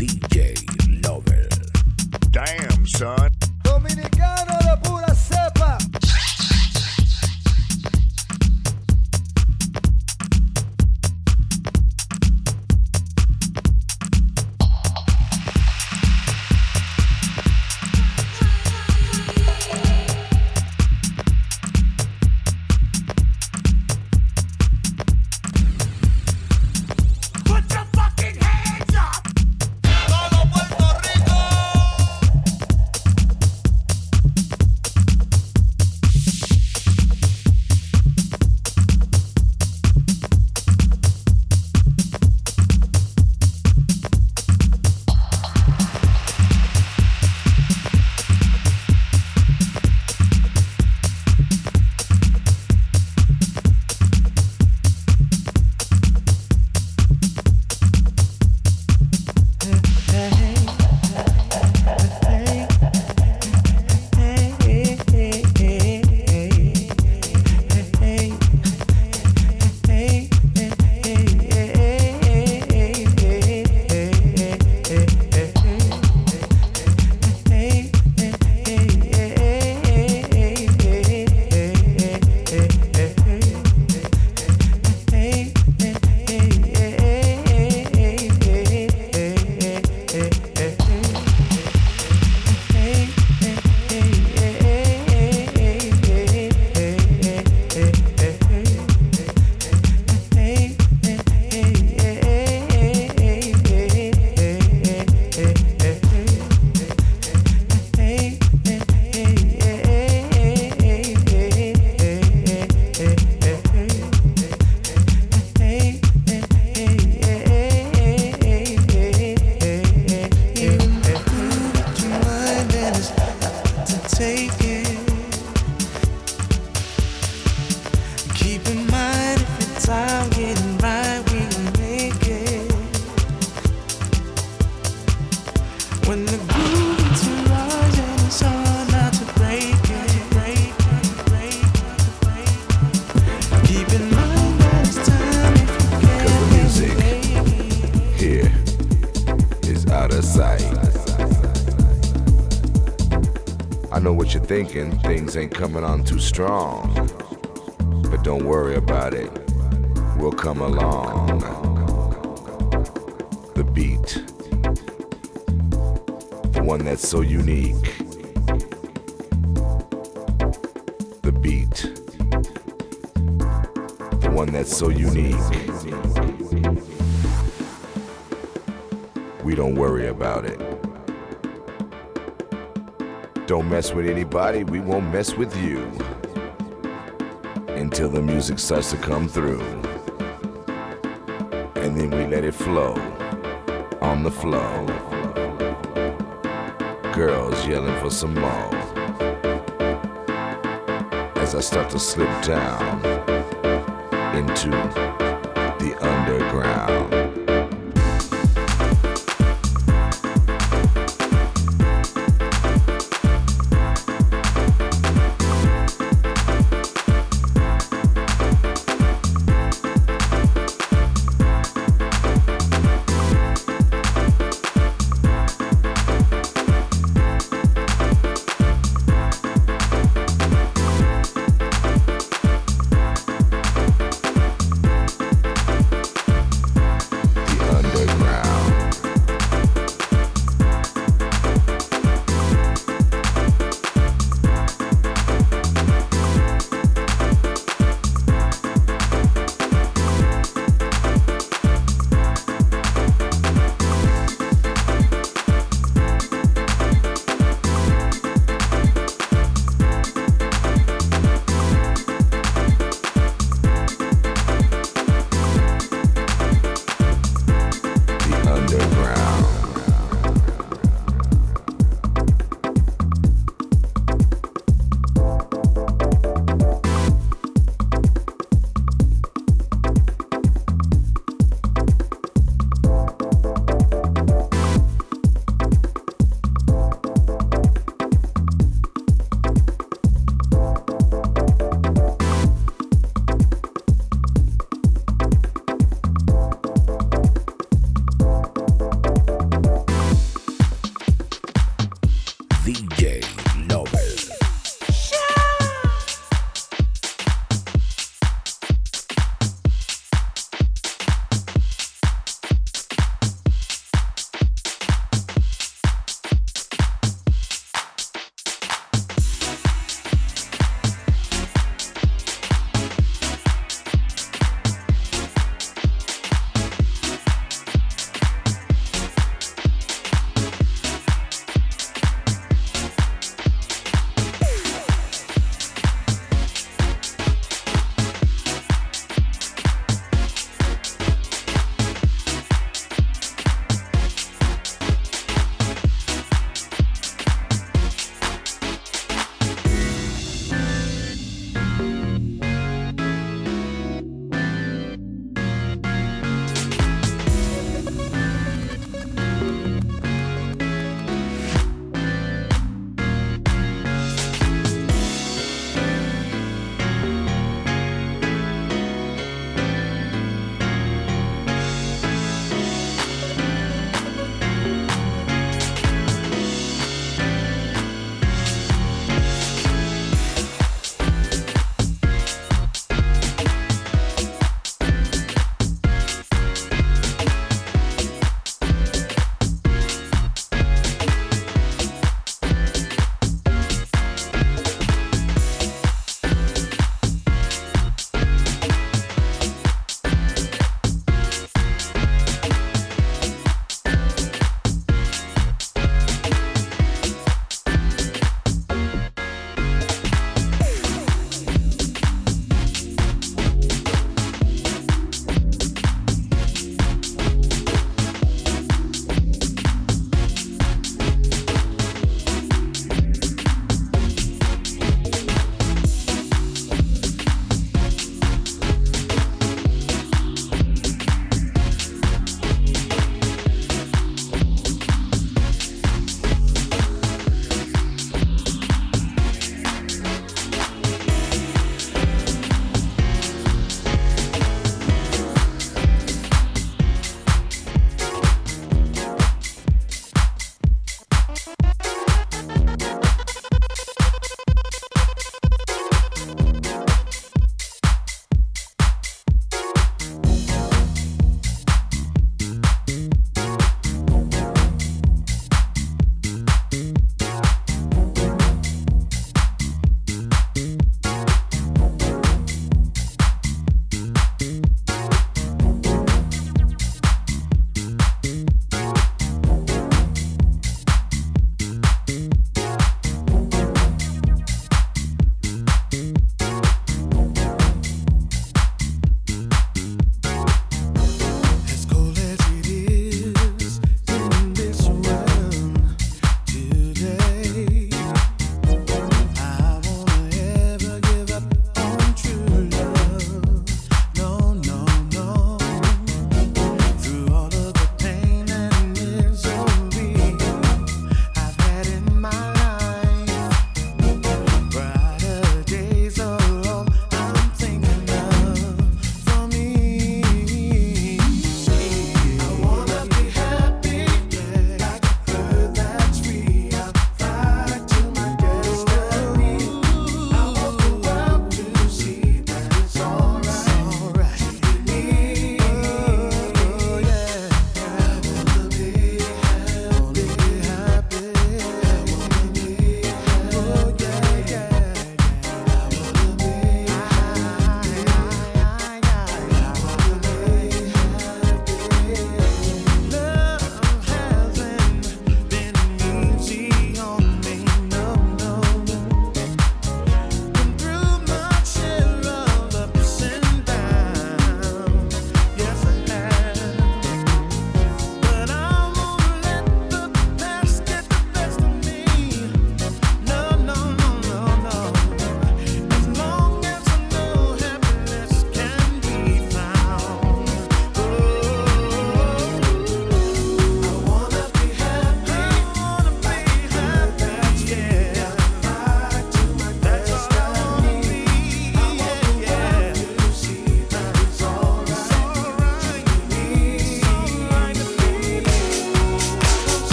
DJ Lover. Damn, son. Thinking things ain't coming on too strong. But don't worry about it, we'll come along. The beat, the one that's so unique. The beat, the one that's so unique. Don't worry about it. Don't mess with anybody, we won't mess with you. Until the music starts to come through. And then we let it flow on the flow. Girls yelling for some more. As I start to slip down into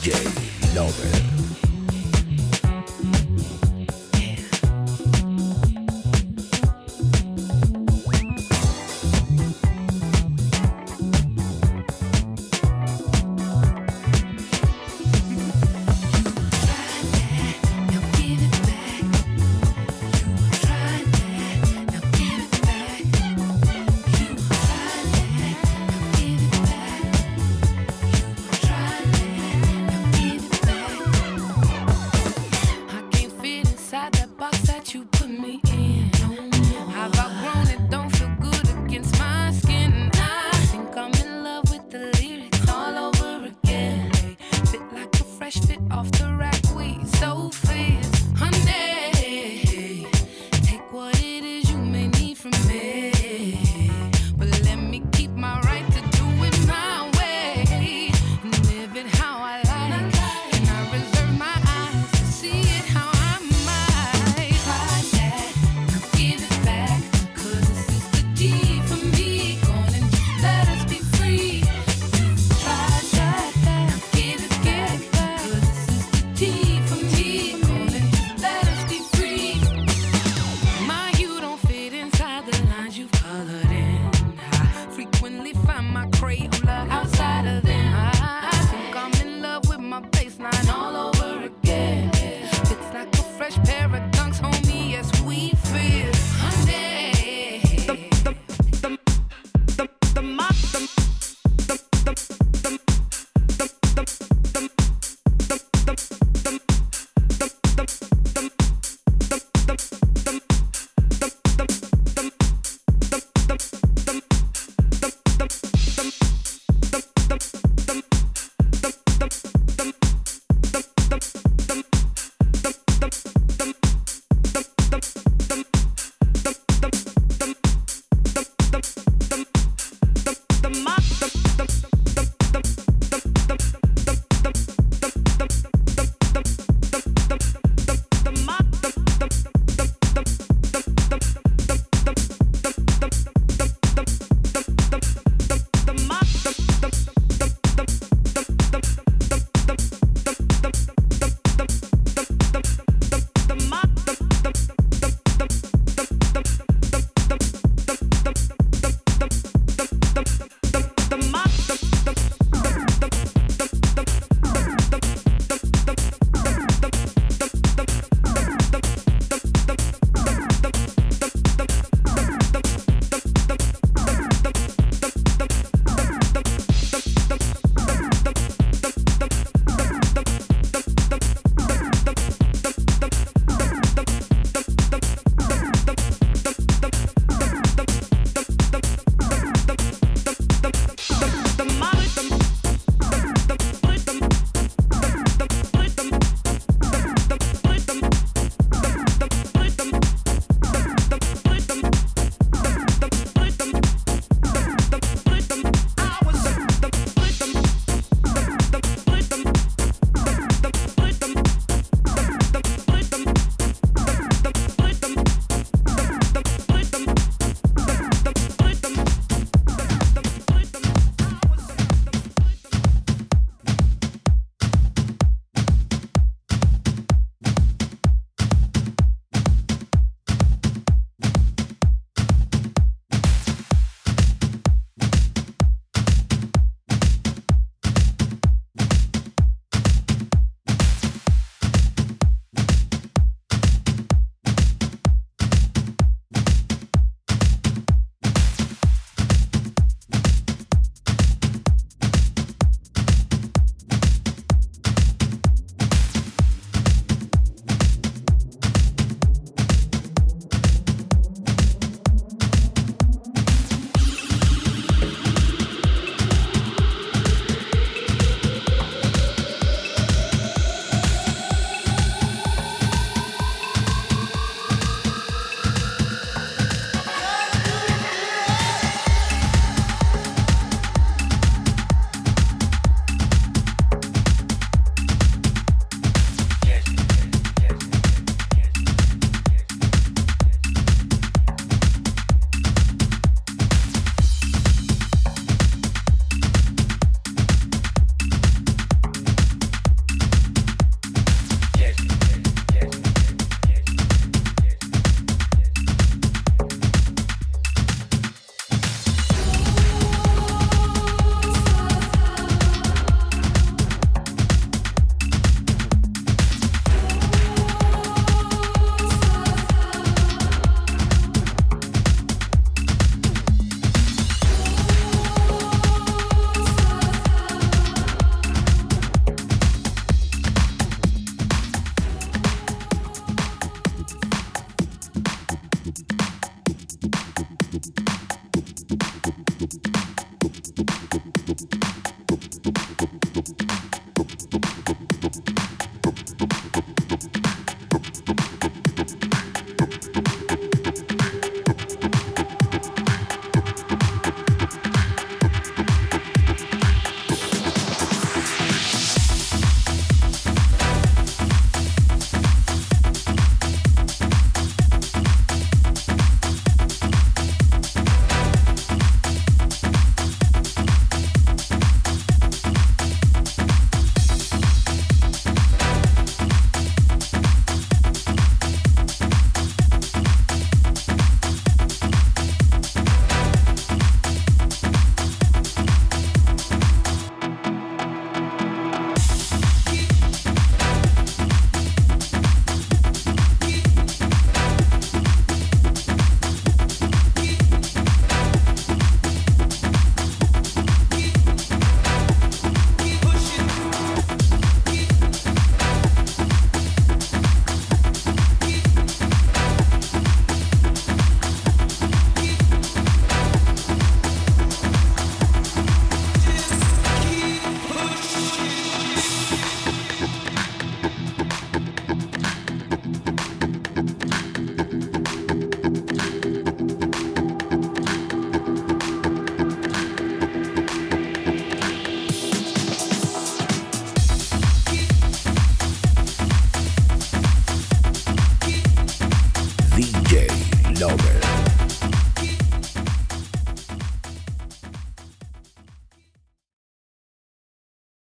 DJ Lover.